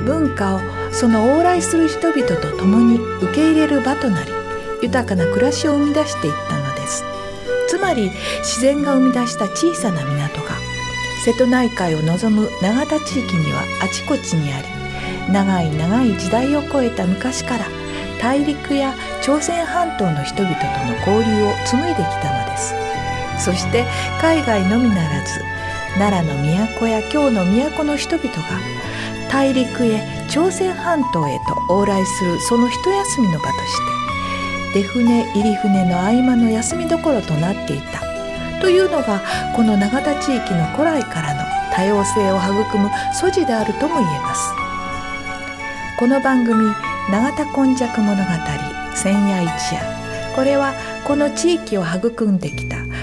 文化をその往来する人々と共に受け入れる場となり豊かな暮らしを生み出していったのです。つまり自然が生み出した小さな港が瀬戸内海を望む永田地域にはあちこちにあり長い長い時代を超えた昔から大陸や朝鮮半島の人々との交流を紡いできたのです。そして海外のみならず奈良の都や京の都の人々が大陸へ朝鮮半島へと往来するその一休みの場として出船入り船の合間の休みどころとなっていたというのがこの永田地域の古来からの多様性を育む素地であるとも言えます。この番組「永田今昔物語千夜一夜」これはこの地域を育んできた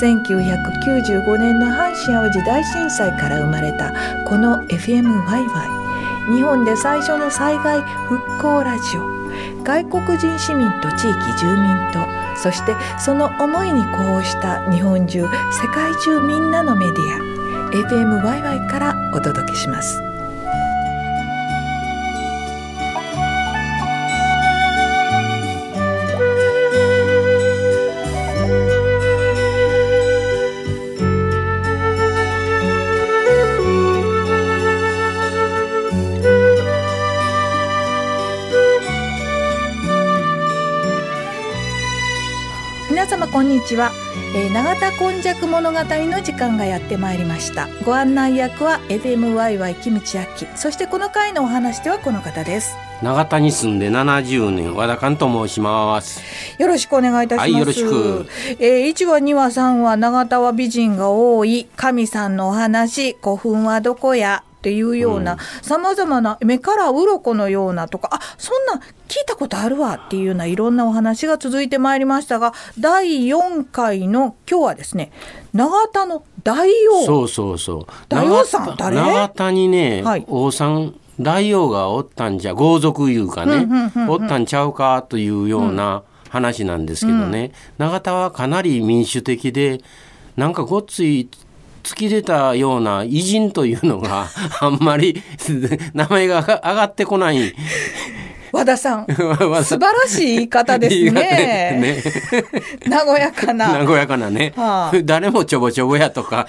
1995年の阪神・淡路大震災から生まれたこの FMYY 日本で最初の災害復興ラジオ。外国人市民と地域住民とそしてその思いに呼応した日本中世界中みんなのメディア。FMYY からお届けします。にちは、えー、永田今昔物語の時間がやってまいりました。ご案内役は FMYY キムチヤキ。そしてこの回のお話ではこの方です。永田に住んで70年和田寛と申します。よろしくお願いいたします、はい、よろしく、えー、1話2話3話永田は美人が多い。神さんのお話古墳はどこやっていうようなさまざまな目から鱗のようなとかあそんな聞いたことあるわっていうようないろんなお話が続いてまいりましたが第4回の今日はですね永田の大王。そうそうそう。大王さん誰？永田にね、はい、王さん大王がおったんじゃ豪族いうかね、おったんちゃうかというような話なんですけどね、うん、永田はかなり民主的でなんかごっつい突き出たような偉人というのが あんまり 名前が上がってこない。和田さん。素晴らしい言い方ですね。ね。和やかな。和やかなね、はあ、誰もちょぼちょぼやとか。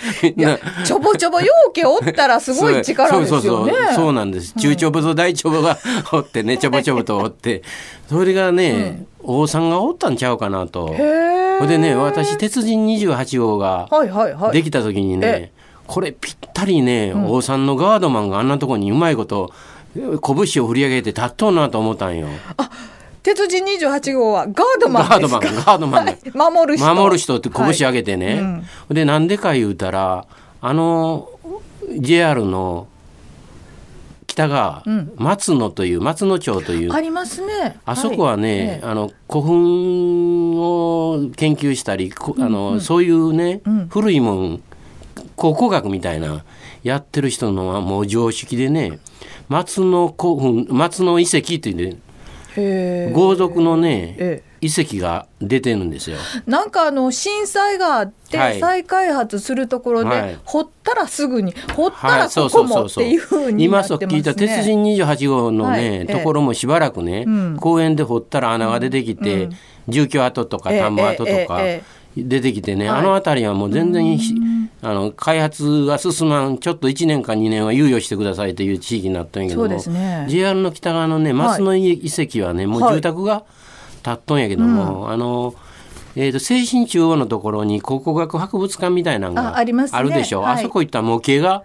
ちょぼちょぼようけおったらすごい力ですよね。そうそうそう。そうなんです。中ちょぼと大ちょぼがおってねちょぼちょぼとおって。それがね、うん、王さんがおったんちゃうかなとほいでね私鉄人28号ができた時にね、はいはいはい、これぴったりね、うん、王さんのガードマンがあんなとこにうまいこと拳を振り上げて立っとんなと思ったんよ。あ鉄人28号はガードマンガードマンガードマン、守る人。守る人って拳上げてね、はい。うん、でなんでか言うたらあの JR の北側、うん、松野という松野町というありますね。あそこはね、はい、あの古墳を研究したり、あの、そういうね、うん、古いもん考古学みたいなやってる人のはもう常識でね松の古墳松の遺跡っていうね豪族のね遺跡が出てるんですよ。なんかあの震災があって再開発するところで、はい、掘ったらすぐに掘ったらここもっていうふうに今そ聞いた鉄人28号のね、はい、ところもしばらくね、公園で掘ったら穴が出てきて、うん、住居跡とか田んぼ跡とか。出てきてね、あの辺りはもう全然、あの開発が進まんちょっと1年か2年は猶予してくださいという地域になったんやけども、ね、JR の北側のね松の遺跡はね、もう住宅が建っとんやけども、あのえーと、精神中央のところに考古学博物館みたいなのがあるでしょ。あ,、あそこ行った模型が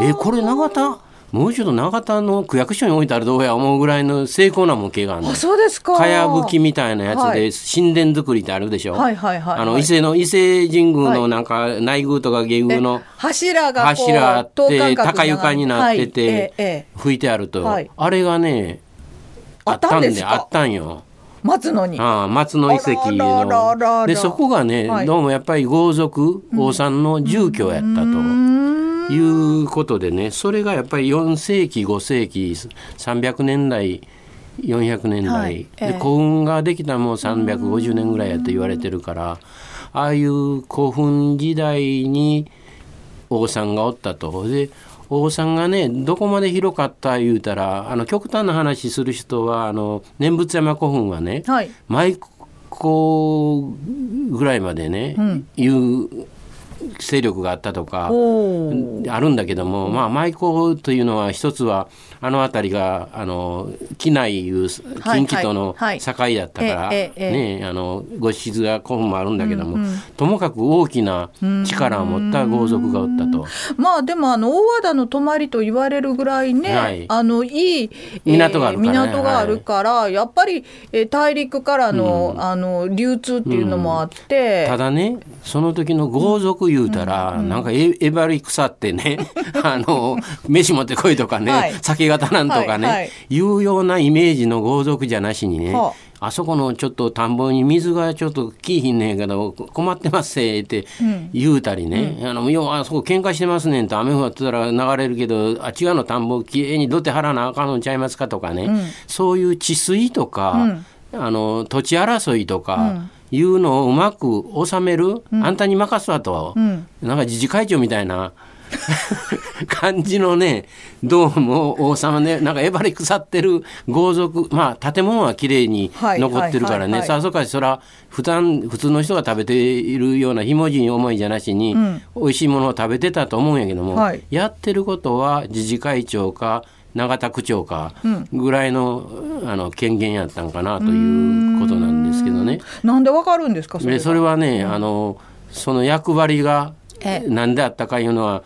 えー、これ永田もうちょっと永田の区役所に置いてあるどうや思うぐらいの精巧な模型があるあそうですか。かやぶきみたいなやつで、はい、神殿作りってあるでしょ、はいはいはい、あの伊勢の伊勢神宮のなんか内宮とか下宮の柱が柱あって高床になってて、拭い。てあると、あれがねあったんであったんよ。松野に。ああ松野遺跡の。でそこがね、はい、どうもやっぱり豪族王さんの住居やったと。いうことでねそれがやっぱり4世紀5世紀300年代400年代、はい。えー、で古墳ができたのも350年ぐらいやと言われてるからああいう古墳時代に王さんがおったと。で王さんがねどこまで広かった言うたらあの極端な話する人はあの念仏山古墳はね、はい、舞妓ぐらいまでね、うん、いう勢力があったとかあるんだけども、まあ、舞妓というのは一つはあの辺りがあの畿内いう近畿との境だったから、ね、あのご質が古墳もあるんだけども、うんうん、ともかく大きな力を持った豪族がおったと。まあでもあの大和田の泊まりと言われるぐらいね、はい、あのいい、港があるから、ね、港があるから、はい、やっぱり、え大陸からの,、あの流通っていうのもあって、ただねその時の豪族言うたら、うん、なんかええばり腐ってね あの飯持ってこいとかね、はい、酒型なんとかね、はいはい、いうようなイメージの豪族じゃなしにね、はあ、あそこのちょっと田んぼに水がちょっときいひんねんけど困ってますせって言うたりね、うん、あの要はあそこ喧嘩してますねんと雨降ったら流れるけどあっち側の田んぼきれいに土手張らなあかんのちゃいますかとかね、うん、そういう治水とか、あの土地争いとか、いうのをうまく収める、うん、あんたに任すわと、うん、なんか自治会長みたいな。感じのねどうも王様ねなんかえばり腐ってる豪族まあ建物は綺麗に残ってるからね、さぞかしそら普段普通の人が食べているようなひもじい思いじゃなしに、うん、美味しいものを食べてたと思うんやけども、はい、やってることは自治会長か永田区長かぐらいのうん、あの権限やったんかなということなんですけどね。なんでわかるんですかそれそれはね、うん、あのその役割が何であったかいうのは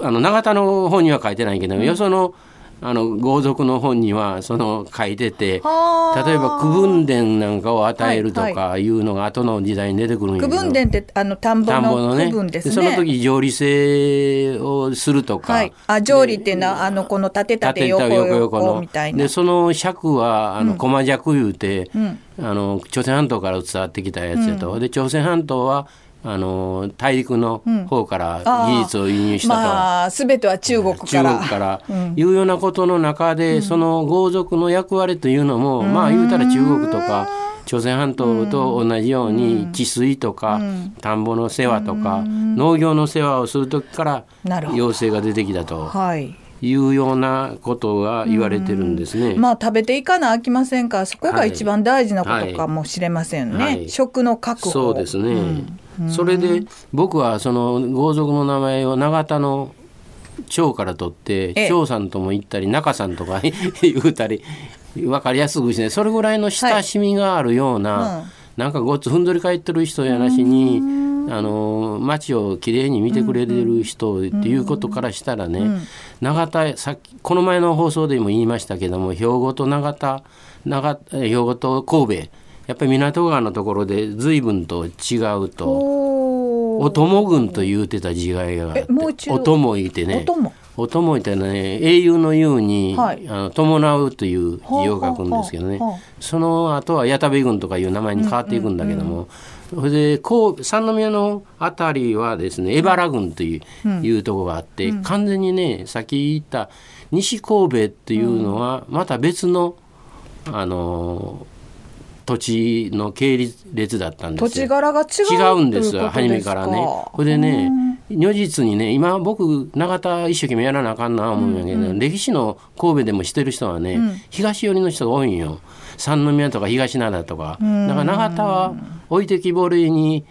あの永田の方には書いてないけど、うん、よそのあの豪族の本にはその書いてて例えば区分田なんかを与えるとかいうのが後の時代に出てくるんやけど、区分田ってあの田んぼの区分ですね。その時条理制をするとか、はい、あ条理っていうのはあのこの縦縦横横の。みたいな。でその尺はあの駒尺いうて、うん、あの朝鮮半島から伝わってきたやつやと、うん、で朝鮮半島はあの大陸の方から技術を輸入したと、うんまあ、全ては中国から。中国から。いうようなことの中で、うん、その豪族の役割というのも、うん、まあ言うたら中国とか朝鮮半島と同じように治水とか、田んぼの世話とか、農業の世話をする時から要請が出てきたと。はい。いうようなことが言われてるんですね。まあ食べていかなあきませんか。らそこが一番大事なことかもしれませんね。はい。はい、食の確保。そうですね。うん。それで僕はその豪族の名前を永田の長から取って長さんとも言ったり中さんとか 言うたり分かりやすくしてそれぐらいの親しみがあるような、はいうん、なんかごっつふんどり返ってる人やなしにあの街をきれいに見てくれてる人っていうことからしたらね、永田さっきこの前の放送でも言いましたけども兵庫と永田長兵庫と神戸やっぱり港川のところで随分と違うとお供軍と言うてた時代があってお供いてねお供？いてね英雄のように、はい、あの伴うという字を書くんですけどね、その後は矢田部軍とかいう名前に変わっていくんだけども、それでこう三宮の辺りはですね荏原郡という,、いうところがあって、完全にねさっき言った西神戸っていうのはまた別の、あの土地の系列だったんです土地柄が違う違うんです初めからね。これでね如実にね今僕永田一生懸命やらなあかんな思うんやけど、うんうん、歴史の神戸でもしてる人はね、うん、東寄りの人が多いんよ。三宮とか東灘とか。だから永田は置いてきぼりに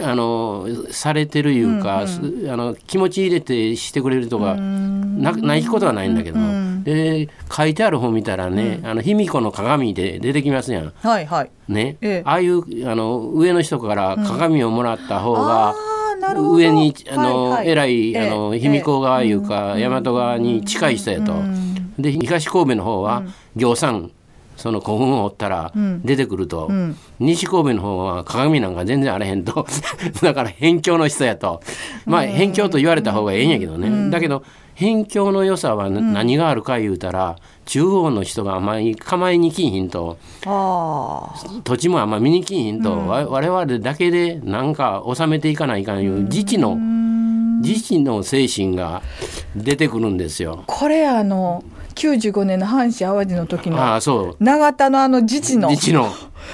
あのされてるいうか、うんうん、あの気持ち入れてしてくれるとかなないことはないんだけど、うん、で書いてある本見たらね「うん、あの卑弥呼の鏡」で出てきますやん。はいはい。ね、ええ、ああいうあの上の人から鏡をもらった方が、うん、上にあの、はいはい、偉いあの卑弥呼側いうか、大和側に近い人やと。で東神戸の方は行さんその古墳を折ったら出てくると、うん、西神戸の方は鏡なんか全然あれへんと。だから辺境の人やと。まあ辺境と言われた方がええんやけどね、うん、だけど辺境の良さは何があるか言うたら、中央の人があんまり構えにきひんと。土地もあんまり見にきひんと、うん、我々だけで何か収めていかないかんいう自治の自治の精神が出てくるんですよ。これあの95年の阪神・淡路の時のあそう。永田のあの自治の。自治の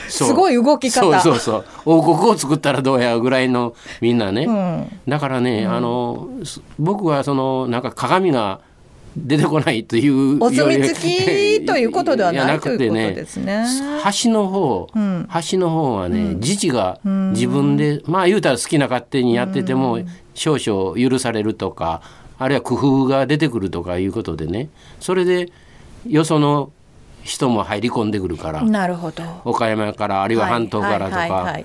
すごい動き方。そうそうそう。王国を作ったらどうやぐらいのみんなね、うん、だからね、うん、あの僕はそのなんか鏡が出てこないというお墨付きということではないということですね。橋の方、うん、橋の方はね、自治が自分で、まあ言うたら好きな勝手にやってても少々許されるとかあるいは工夫が出てくるとかいうことでね。それでよその人も入り込んでくるからなるほど。岡山からあるいは半島からとか、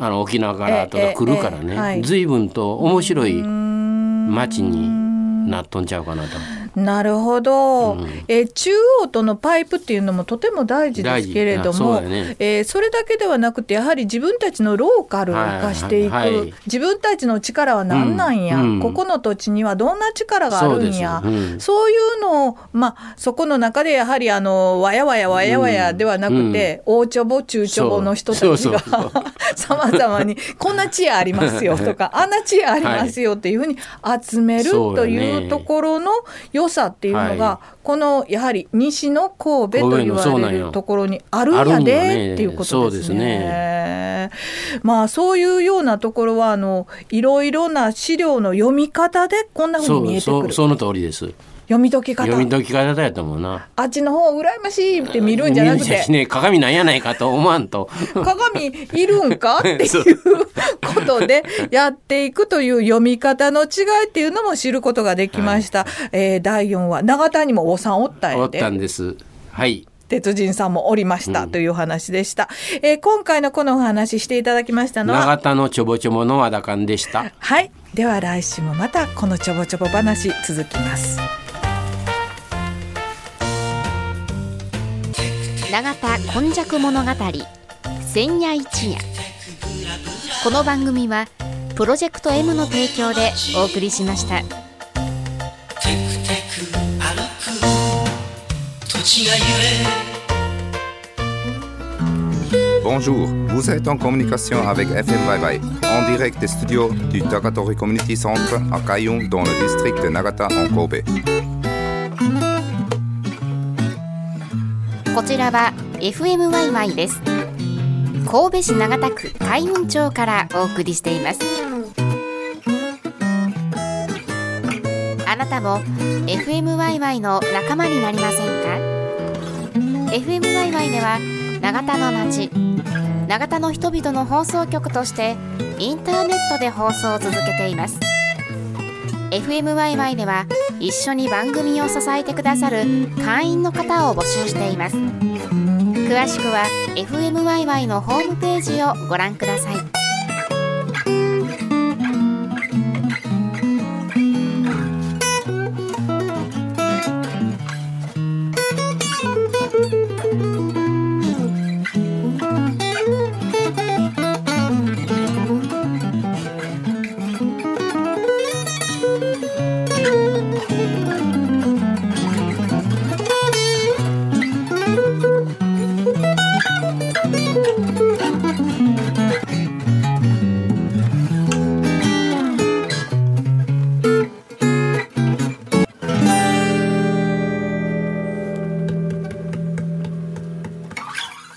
あの沖縄からとか来るからね、随分と面白い町になっとんちゃうかなと。なるほど、うん、え中央とのパイプっていうのもとても大事ですけれどもそ,、ね。えー、それだけではなくてやはり自分たちのローカルを生かしていく、はいはい、自分たちの力は何なんや、うん、ここの土地にはどんな力があるんや、そういうのを、まあ、そこの中でやはりあのわやわやわやわやではなくて、大ちょぼ中ちょぼの人たちがさまざまにこんな知恵ありますよとかあんな知恵ありますよっていうふうに集めるというところの良さっていうのが、はい、このやはり西の神戸と言われるところにあるんやでっていうことですね。ねまあそういうようなところはあのいろいろな資料の読み方でこんなふうに見えてくる。その通りです。読み解き方。読み解き方だやと思うな。あっちの方羨ましいって見るんじゃなくて、ね、鏡なんやないかと思わんと。鏡いるんか？っていうことでやっていくという読み方の違いっていうのも知ることができました、はい、えー、第4話永田にもおさんおったんやで。おったんです。はい。鉄人さんもおりましたという話でした、うん、えー、今回のこのお話していただきましたのは永田のちょぼちょぼの和田館でした。はい。では来週もまたこのちょぼちょぼ話続きます永田今昔物語千夜一夜この番組はプロジェクト M の提供でお送りしましたテクテク歩く土地が揺れ。Bonjour, vous êtes en communication avec FM Bye Bye, en direct des studios du Takatori Community Center à Kayun dans le district de Nagata en Kobe. こちらは FM ワイワイです。神戸市長田区海運町からお送りしています。あなたも FM ワイワイの仲間になりませんか？FM ワイワイでは永田の街永田の人々の放送局としてインターネットで放送を続けています。FM ワイワイでは一緒に番組を支えてくださる会員の方を募集しています。詳しくは FM ワイワイのホームページをご覧ください。